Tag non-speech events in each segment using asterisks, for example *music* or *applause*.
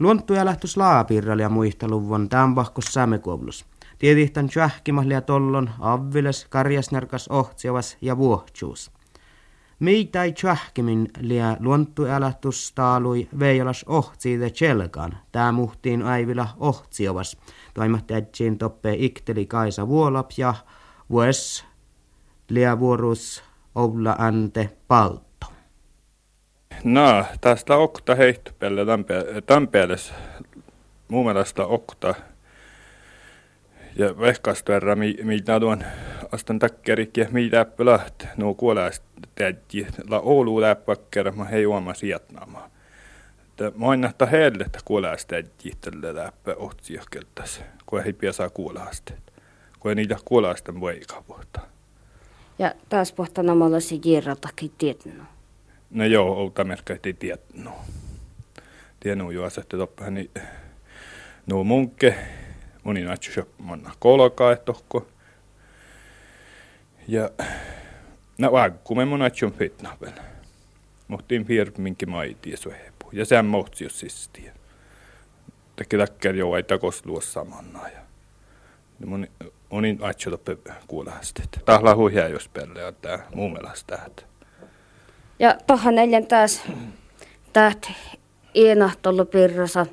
Luonttuja lähtös laapirrali ja muihteluvon tämän pahkos saamekuoblus. Tietihtan tjahkimahlia tollon, avviles, karjasnarkas, ohtsivas ja vuohtsuus. Meitä ei tjahkimin liä luonttuelähtus taalui veijolas ohtsi chelkan, tää muhtiin aivilla ohtsiovas. Toimahti ätsiin toppe ikteli Kaisa Vuolap ja vues liä vuorus olla ante paltto. No, tästä okta heittopelle Tampeelles. Mun mielestä okta ja vehkastuerra, mitä tuon astan takkerikki, mitä läht, no kuoläästä tädji, la Oulu läppäkkärä, mä hei uoma sietnaamaan. Mä oon nähtä heille, että kuoläästä tädji tälle läppä ohtsihkeltäs, kun ei piäsaa kuoläästä. Kun ei niitä kuoläästä voi kavuuttaa. Ja taas pohtaa namalla se jirratakin tietnut. No joo, outa merkka ei tietnut. Tienuu jo asettu toppahan, niin no munkke, moni natsu monna kolkaa tohko. Ja no vaikka me mun natsu fitna vielä. Mohtiin piirp minkä maiti ja suhepu. Ja sehän mohti jos siis tie. Tekki takkär jo ei takos luo samana. Ja moni, moni natsu toppe kuulahastet. Tahla huihää jos pelle on tää muun mielestä. Ja tohan neljän taas täht ienahtolla pirrasa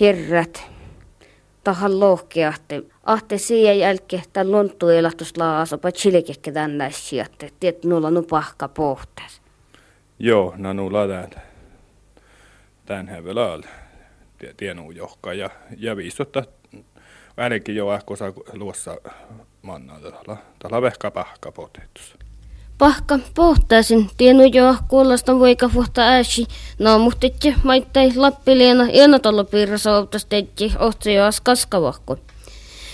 hirrat tahan lohkeahte. Ahte siihen jälkeen tämän lonttu elahtuslaa asopa chilikekke tänne sijatte. Tiet nulla nu pahka pohtas. Joo, no nulla tän. Tän hevelä tienu johka ja, ja viistotta ainakin jo ahkosa luossa manna tällä. Vehka pahka. Pahka pohtaisin tienu jo kuulosta voika fuhta ääsi. No muhtitti maittai lappiliena teikki ohtsi jo kaskavahko.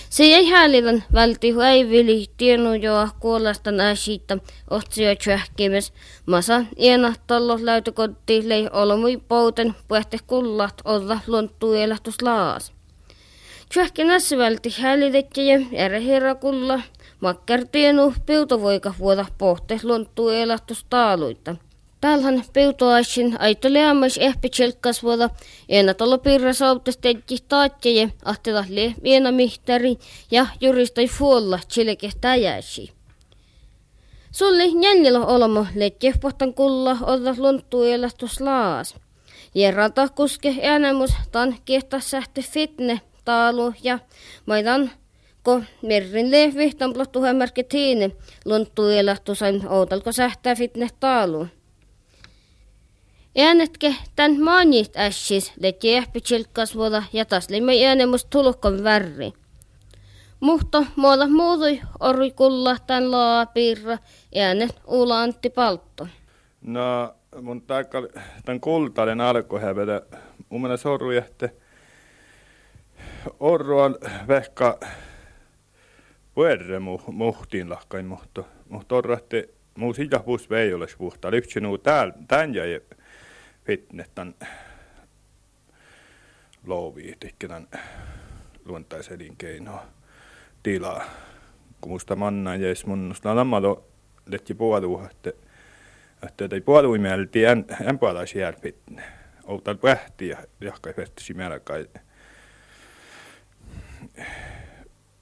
Se ei häälivän välti ei vili tienu jo kuulosta ääsiitä ohtsi jo tjähkimes. Masa iena tallo läytökotti lei olomui pouten puhte kullat olla luonttuu elähtus laas. Tjähki nässä välti häälidettä ja eri kulla Makkartienu peutovoika vuoda pohte lonttuu elahtus taaluita. Täällähän peutoaisin aitoleamais ehpi tjelkkas vuoda ena tolo pirra sautestetki taatjeje ahtela le ena mihtari ja juristai fuolla tjelke täjäsi. Sulle jäljellä olmo pohtan kulla olla lonttuu elahtus laas. Jerralta kuske äänemus tan kehtä sähte fitne taalu ja maidan ko merrin le vihtan plottu hämärke tiine lunttu elahtu sain outalko sähtää fitne taalu. Äänetke tän maanit ässis le kiehpi chilkkas vuoda ja taas limme äänemus tulukon värri. Mutta muuta muutui orri kulla tän laapiirra äänet uula Antti Paltto. No mun taikka tän kultainen alkohävetä mun mielestä sorru Orru on vehka puerre mu, muhtiin lahkain, mutta, orrahti muu sitä puus vei olisi puhtaa. Lyhtsä nuu täällä, tän jäi fitnettan louvi, tekemään luontaiselinkeinoa tilaa. Kun musta manna jäis mun nusta lammalo letti puoluu, että että ei puoluu mielti en, en puolaa siellä fitne. Outal pähti ja jahkai festisi melkai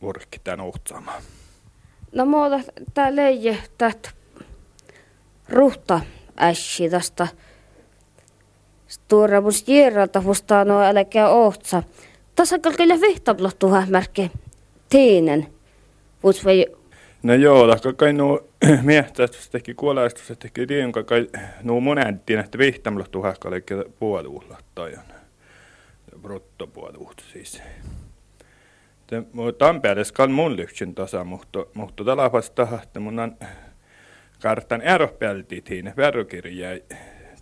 vuorikki tämän ohtsaamaan? No muuta tää leije tät ruhta ässi tästä Stora mus järralta hustaa no älkää ohtsa. Tässä kalkille vihtablottu märke tiinen. Vai No joo, lakka kai nuo *clears throat* miehtäistys teki kuolaistus, että teki tiedon kai nuo monen tien, että vihtamlottu häkkälle puoluulla tai bruttopuoluut siis. Tampereessa kan mun lyhtsyn tasa, mutta, mutta tällä vasta, että mun on kartan verrokirja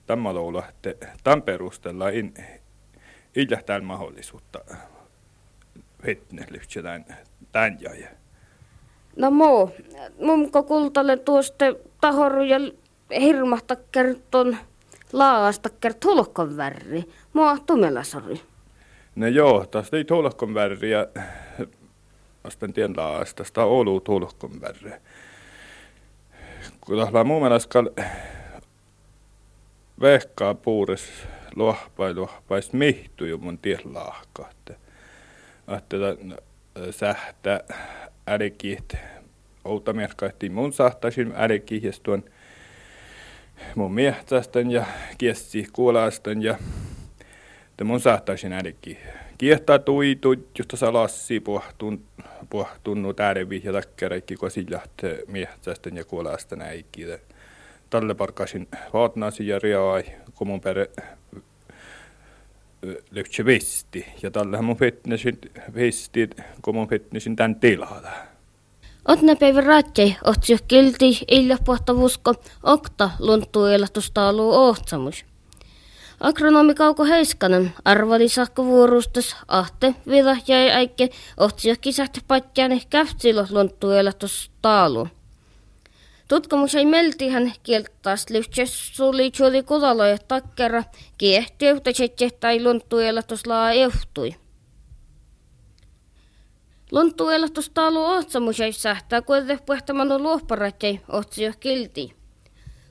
tämä luulo, että Tamperustella in, iljähtää mahdollisuutta fitness lyhtsyn tämän jäi. No muu, mun kultalle tuosta tahoru ja hirmahta kerton laasta kertulkon värri. Mua tumelasori. No joo, tästä ei tulkon värriä Asten tien laasta, sitä Oulu tulkon värre. Kun tahla muun mielestä vehkaa puures lohpai lohpais mihtu jo mun ties lahka. Että sähtä ärikit outa merkkaittiin mun sahtasin ärikihjes tuon mun miehtästön ja kiessi kuulasten ja mun sahtaisin ärikki. Kiehtaa tuitu, josta salassi puhtun, puhtunut äärevi ja takkereikki, kun sillä miehtästön ja kuulasten äikki. Tälle parkaisin vaatnasi ja riai, kun mun perä lyhtsä visti. Ja tällähän mun fitnessin visti, kun mun fitnessin tän tilalla. Otna päivä ratsei, otsi kilti illa vusko, okta luntuu elastustaaluu ohtsamus. Agronomi Kauko Heiskanen arvali sakko vuorustus ahte vida jäi äikke otsi kisahti luntuu elastustaaluu. Tutkimus ei melti hän kieltäas lyhtsä suli tjuli kudaloja takkera kiehti yhtä tai luntuu elatuslaa ehtui. Lonttu elastus alu ohtsamusai sähtää, kuitenkin puhtamanu luohparatjai ohtsio kilti.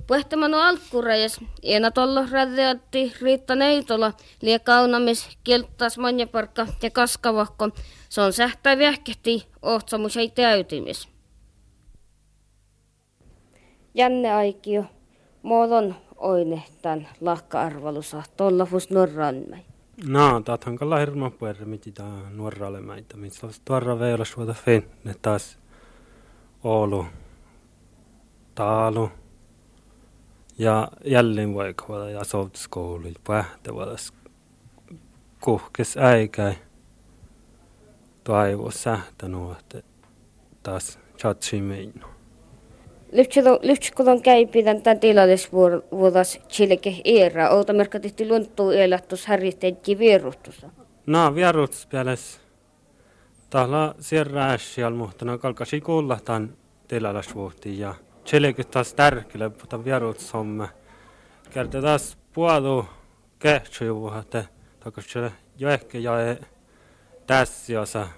Puhtamanu alkkurejas, iena tollo räddeatti Riitta Neitola, lie kaunamis, kieltäas manjaparkka ja kaskavahko, se on sähtää vähkehti ohtsamusai täytimis. Janne Aikio, muodon oine tämän lahka-arvalusa, tuolla fus norranmäin. No, taathan kalla hirma puerre, miti tää nuoralle mäitä. Olisi tuoda veillä suota fenne taas Oulu, Taalu ja jälleen vaikka ja sovtuskoulu, pähtäväläs kuhkes äikäi. Sähtänyt, että taas chatsi meinu. Lyhtsikudon käipidän tämän tilallisvuodas chileke era. Outa merkka tehty lunttuu elähtus harjoitteetti vieruhtussa. No, vieruhtus pääles. Tahla sierra äsial muhtana kalkasi kuulla tämän ja taas tärkeä, mutta vieruhtus homme. Kerta taas puolu kehtsyjuva, että takaisin jo ehkä jäi tässä osa.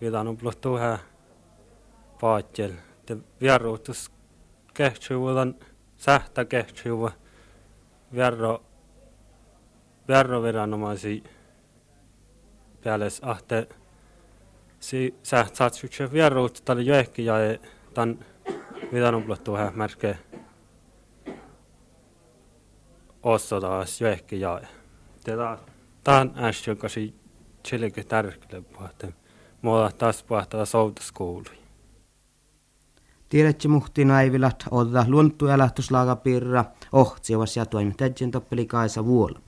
Vielä on plus hää paatjel te vieruutus kehtsuudan sähtä kehtsuuva vierro vierro viranomaisi pääles ahte si säht satsutse vieruut tälle joehki ja tan vidanumplottu hä märke osso taas joehki ja tätä tan äs joka si chilike tärkeä puhte muuta taas puhtaa soutaskuului Tiedätkö muhti naivilat odda luonttu elähtyslaagapirra, ohtsiavas ja toimittajien toppeli Kaisa Vuola.